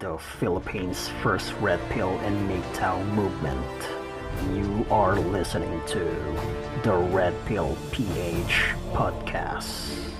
the Philippines' first Red Pill and MGTOW movement. You are listening to the Red Pill PH podcast.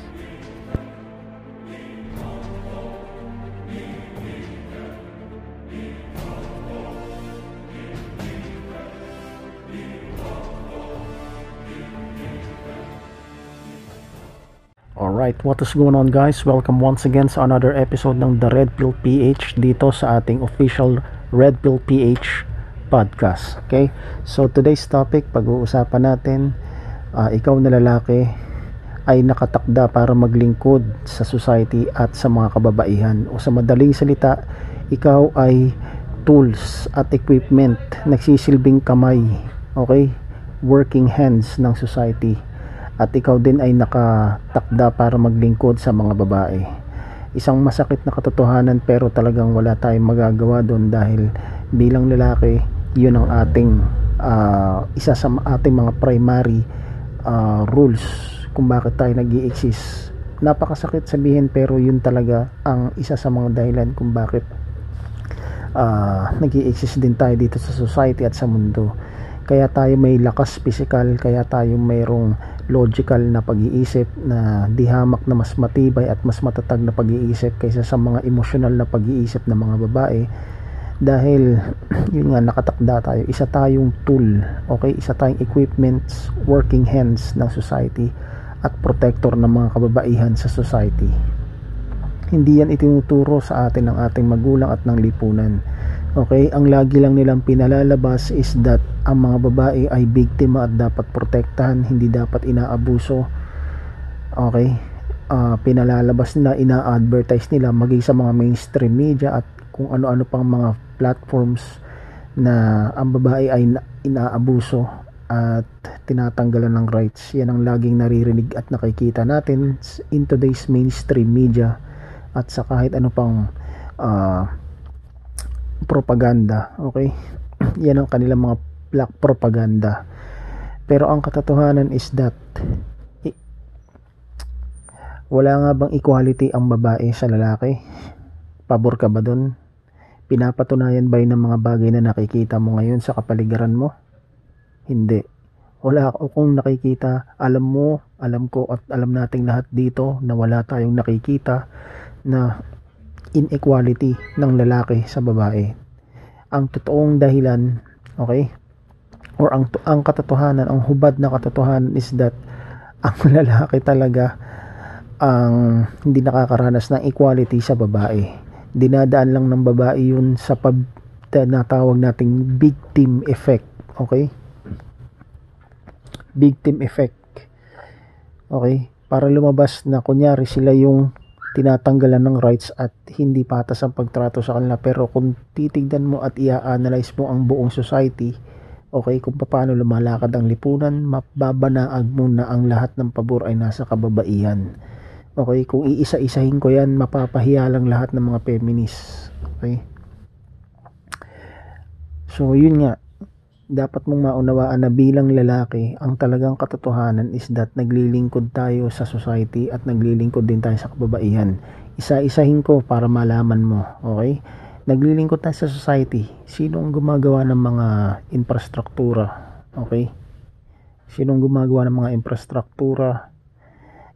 Alright, what is going on guys? Welcome once again sa another episode ng The Red Pill PH dito sa ating official Red Pill PH podcast. Okay? So today's topic, pag-uusapan natin, uh, ikaw na lalaki ay nakatakda para maglingkod sa society at sa mga kababaihan. O sa madaling salita, ikaw ay tools at equipment, nagsisilbing kamay, okay? Working hands ng society at ikaw din ay nakatakda para maglingkod sa mga babae. Isang masakit na katotohanan pero talagang wala tayong magagawa doon dahil bilang lalaki, yun ang ating uh, isa sa ating mga primary uh, rules kung bakit tayo nag exist Napakasakit sabihin pero yun talaga ang isa sa mga dahilan kung bakit uh, nag exist din tayo dito sa society at sa mundo kaya tayo may lakas physical kaya tayo mayroong logical na pag-iisip na dihamak na mas matibay at mas matatag na pag-iisip kaysa sa mga emosyonal na pag-iisip ng mga babae. Dahil yun nga nakatakda tayo. Isa tayong tool okay? Isa tayong equipments working hands ng society at protector ng mga kababaihan sa society. Hindi yan itinuturo sa atin ng ating magulang at ng lipunan Okay, ang lagi lang nilang pinalalabas is that ang mga babae ay biktima at dapat protektahan, hindi dapat inaabuso. Okay? Uh, pinalalabas nila, ina-advertise nila maging sa mga mainstream media at kung ano-ano pang mga platforms na ang babae ay inaabuso at tinatanggalan ng rights. Yan ang laging naririnig at nakikita natin in today's mainstream media at sa kahit ano pang uh, propaganda okay? Yan ang kanilang mga black propaganda. Pero ang katotohanan is that wala nga bang equality ang babae sa lalaki? Pabor ka ba dun? Pinapatunayan ba ng mga bagay na nakikita mo ngayon sa kapaligiran mo? Hindi. Wala ako kung nakikita. Alam mo alam ko at alam nating lahat dito na wala tayong nakikita na inequality ng lalaki sa babae. Ang totoong dahilan, okay? Or ang ang katotohanan, ang hubad na katotohanan is that ang lalaki talaga ang hindi nakakaranas ng equality sa babae. Dinadaan lang ng babae yun sa pag natawag nating victim effect. Okay? Victim effect. Okay? Para lumabas na kunyari sila yung tinatanggalan ng rights at hindi patas ang pagtrato sa kanila. Pero kung titignan mo at i-analyze mo ang buong society okay kung paano lumalakad ang lipunan mababanaag mo na ang lahat ng pabor ay nasa kababaihan. Okay kung iisa-isahin ko yan mapapahiya lang lahat ng mga feminists okay? So yun nga dapat mong maunawaan na bilang lalaki, ang talagang katotohanan is that naglilingkod tayo sa society at naglilingkod din tayo sa kababaihan. Isa-isahin ko para malaman mo, okay? Naglilingkod tayo sa society. Sino ang gumagawa ng mga infrastruktura? Okay? Sino ang gumagawa ng mga infrastruktura?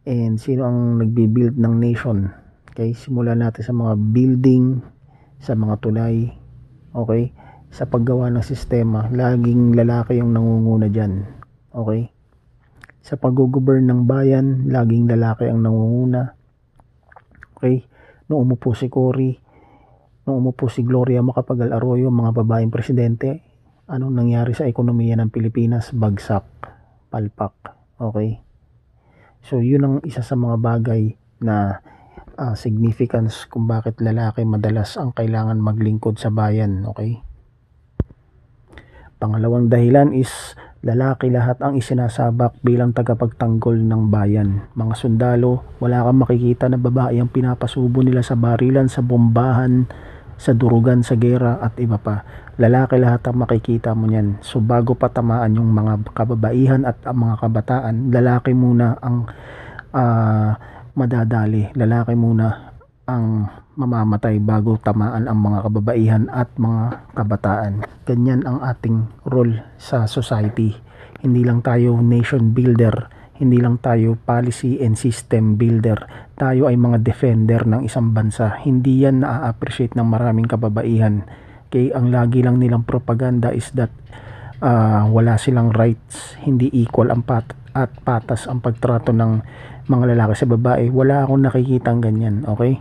And sino ang nagbi-build ng nation? Okay? Simulan natin sa mga building, sa mga tulay. Okay? Sa paggawa ng sistema, laging lalaki yung nangunguna dyan. Okay? Sa pag-govern ng bayan, laging lalaki ang nangunguna. Okay? Nung umupo si Cory, nung umupo si Gloria Macapagal Arroyo, mga babaeng presidente, anong nangyari sa ekonomiya ng Pilipinas? Bagsak, palpak. Okay? So, yun ang isa sa mga bagay na uh, significance kung bakit lalaki madalas ang kailangan maglingkod sa bayan. Okay? Pangalawang dahilan is lalaki lahat ang isinasabak bilang tagapagtanggol ng bayan. Mga sundalo, wala kang makikita na babae ang pinapasubo nila sa barilan, sa bombahan, sa durugan, sa gera at iba pa. Lalaki lahat ang makikita mo niyan. So bago pa tamaan yung mga kababaihan at ang mga kabataan, lalaki muna ang uh, madadali. Lalaki muna ang mamamatay bago tamaan ang mga kababaihan at mga kabataan. Ganyan ang ating role sa society. Hindi lang tayo nation builder, hindi lang tayo policy and system builder. Tayo ay mga defender ng isang bansa. Hindi yan na-appreciate ng maraming kababaihan. Kaya ang lagi lang nilang propaganda is that uh, wala silang rights, hindi equal ang pat at patas ang pagtrato ng mga lalaki sa babae. Wala akong nakikitang ganyan, okay?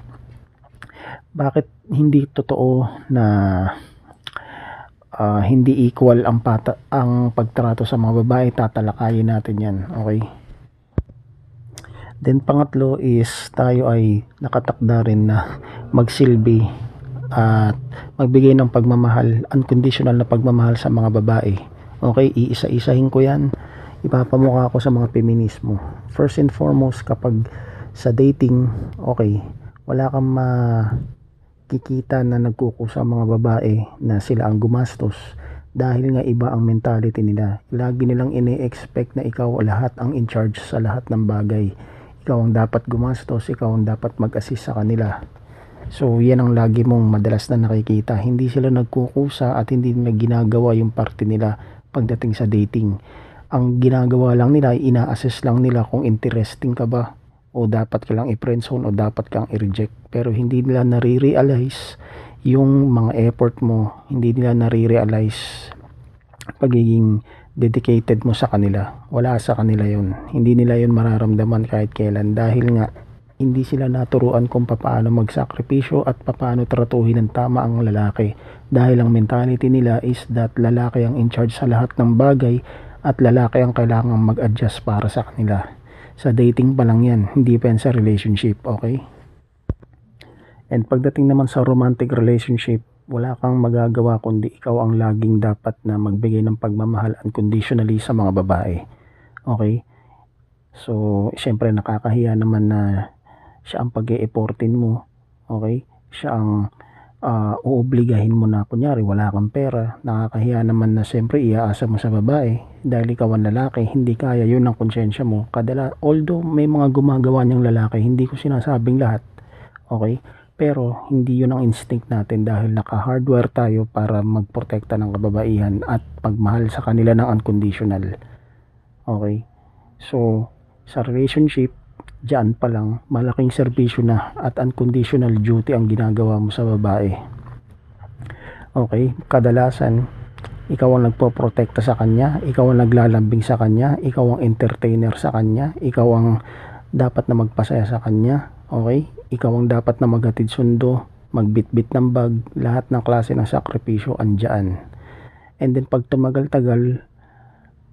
Bakit hindi totoo na uh, hindi equal ang pata ang pagtrato sa mga babae? Tatalakayin natin yan. Okay. Then pangatlo is tayo ay nakatakda rin na magsilbi at magbigay ng pagmamahal unconditional na pagmamahal sa mga babae. Okay iisa-isahin ko yan. Ipapamukha ko sa mga feminismo. First and foremost kapag sa dating okay wala kang ma nakikita na nagkukusa mga babae na sila ang gumastos dahil nga iba ang mentality nila. Lagi nilang ini-expect na ikaw lahat ang in charge sa lahat ng bagay. Ikaw ang dapat gumastos, ikaw ang dapat mag-assist sa kanila. So, yan ang lagi mong madalas na nakikita. Hindi sila nagkukusa at hindi nila ginagawa yung parte nila pagdating sa dating. Ang ginagawa lang nila, ina-assess lang nila kung interesting ka ba o dapat ka lang i-friendzone o dapat kang i-reject. Pero hindi nila nare-realize yung mga effort mo. Hindi nila nare-realize pagiging dedicated mo sa kanila. Wala sa kanila yon hindi nila yon mararamdaman kahit kailan. Dahil nga hindi sila naturuan kung paano magsakripisyo at paano tratuhin ng tama ang lalaki. Dahil ang mentality nila is that lalaki ang in charge sa lahat ng bagay at lalaki ang kailangang mag-adjust para sa kanila sa dating pa lang yan, hindi pa yan sa relationship, okay? And pagdating naman sa romantic relationship, wala kang magagawa kundi ikaw ang laging dapat na magbigay ng pagmamahal unconditionally sa mga babae. Okay? So, syempre nakakahiya naman na siya ang pag e mo. Okay? Siya ang uh, uobligahin mo na. Kunyari wala kang pera. Nakakahiya naman na siyempre iaasa mo sa babae. Dahil ikaw ang lalaki hindi kaya yun ang konsensya mo. Kadala although may mga gumagawa niyang lalaki hindi ko sinasabing lahat. Okay? Pero hindi yun ang instinct natin dahil naka hardware tayo para magprotekta ng kababaihan at pagmahal sa kanila ng unconditional. Okay? So sa relationship Diyan pa lang, malaking serbisyo na at unconditional duty ang ginagawa mo sa babae. Okay, kadalasan, ikaw ang nagpo-protekta sa kanya, ikaw ang naglalambing sa kanya, ikaw ang entertainer sa kanya, ikaw ang dapat na magpasaya sa kanya, okay? Ikaw ang dapat na maghatid sundo, magbitbit ng bag, lahat ng klase ng sakripisyo andyan. And then pag tumagal-tagal,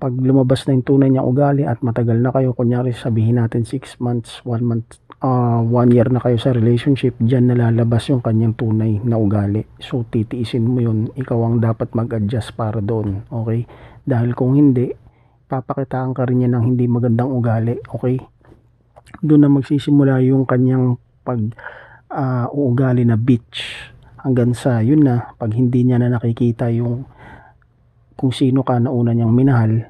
pag lumabas na yung tunay niyang ugali at matagal na kayo, kunyari sabihin natin 6 months, 1 month, 1 uh, one year na kayo sa relationship, dyan nalalabas yung kanyang tunay na ugali. So, titiisin mo yun. Ikaw ang dapat mag-adjust para doon. Okay? Dahil kung hindi, papakitaan ka rin niya ng hindi magandang ugali. Okay? Doon na magsisimula yung kanyang pag uh, uugali na bitch. Hanggang sa, yun na, pag hindi niya na nakikita yung kung sino ka na una niyang minahal,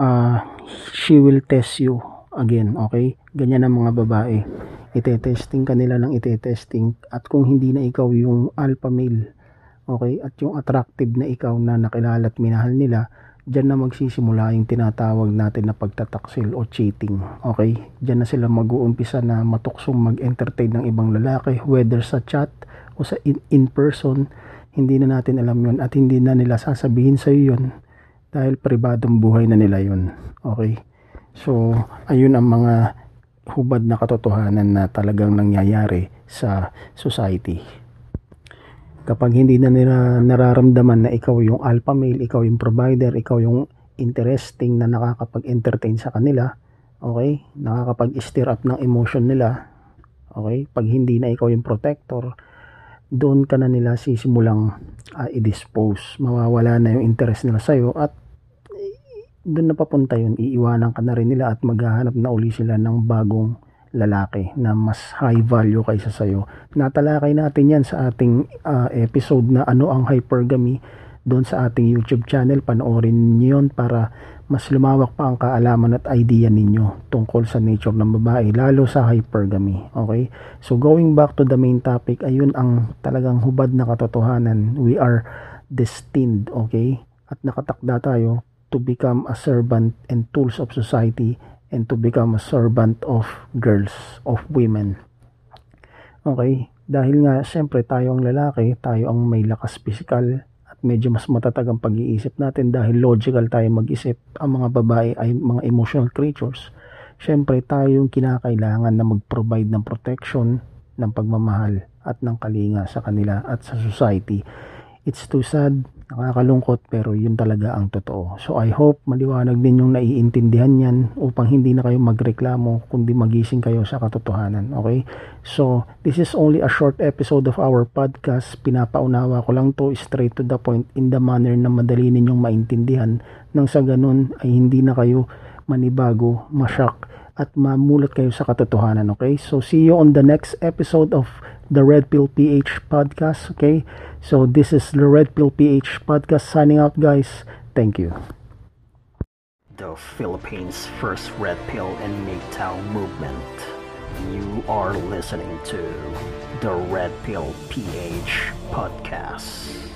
uh, she will test you again, okay? Ganyan ang mga babae. Ite-testing ka nila ng ite-testing at kung hindi na ikaw yung alpha male, okay? At yung attractive na ikaw na nakilala at minahal nila, dyan na magsisimula yung tinatawag natin na pagtataksil o cheating. Okay? Dyan na sila mag-uumpisa na matuksong mag-entertain ng ibang lalaki, whether sa chat o sa in, in person, hindi na natin alam yon at hindi na nila sasabihin sa iyo yun dahil pribadong buhay na nila yon okay? So ayun ang mga hubad na katotohanan na talagang nangyayari sa society. Kapag hindi na nila nararamdaman na ikaw yung alpha male ikaw yung provider ikaw yung interesting na nakakapag-entertain sa kanila okay? Nakakapag-stir up ng emotion nila okay? Pag hindi na ikaw yung protector doon ka na nila sisimulang uh, i-dispose. Mawawala na yung interest nila sa'yo at doon na papunta yun. Iiwanan ka na rin nila at maghahanap na uli sila ng bagong lalaki na mas high value kaysa sa'yo. Natalakay natin yan sa ating uh, episode na ano ang hypergamy doon sa ating YouTube channel. Panoorin niyo yun para mas lumawak pa ang kaalaman at idea ninyo tungkol sa nature ng babae, lalo sa hypergamy. Okay? So going back to the main topic, ayun ang talagang hubad na katotohanan. We are destined, okay? At nakatakda tayo to become a servant and tools of society and to become a servant of girls, of women. Okay? Dahil nga, siyempre tayo ang lalaki, tayo ang may lakas physical, medyo mas matatag ang pag-iisip natin dahil logical tayo mag-isip. Ang mga babae ay mga emotional creatures. Siyempre tayo yung kinakailangan na mag-provide ng protection, ng pagmamahal at ng kalinga sa kanila at sa society. It's too sad Nakakalungkot pero yun talaga ang totoo. So I hope maliwanag din yung naiintindihan yan upang hindi na kayo magreklamo kundi magising kayo sa katotohanan. Okay? So this is only a short episode of our podcast. Pinapaunawa ko lang to straight to the point in the manner na madali ninyong maintindihan nang sa ganun ay hindi na kayo manibago, mashock at mamulat kayo sa katotohanan. Okay? So see you on the next episode of the Red Pill PH podcast. Okay, so this is the Red Pill PH podcast signing out, guys. Thank you. The Philippines' first Red Pill and MGTOW movement. You are listening to the Red Pill PH podcast.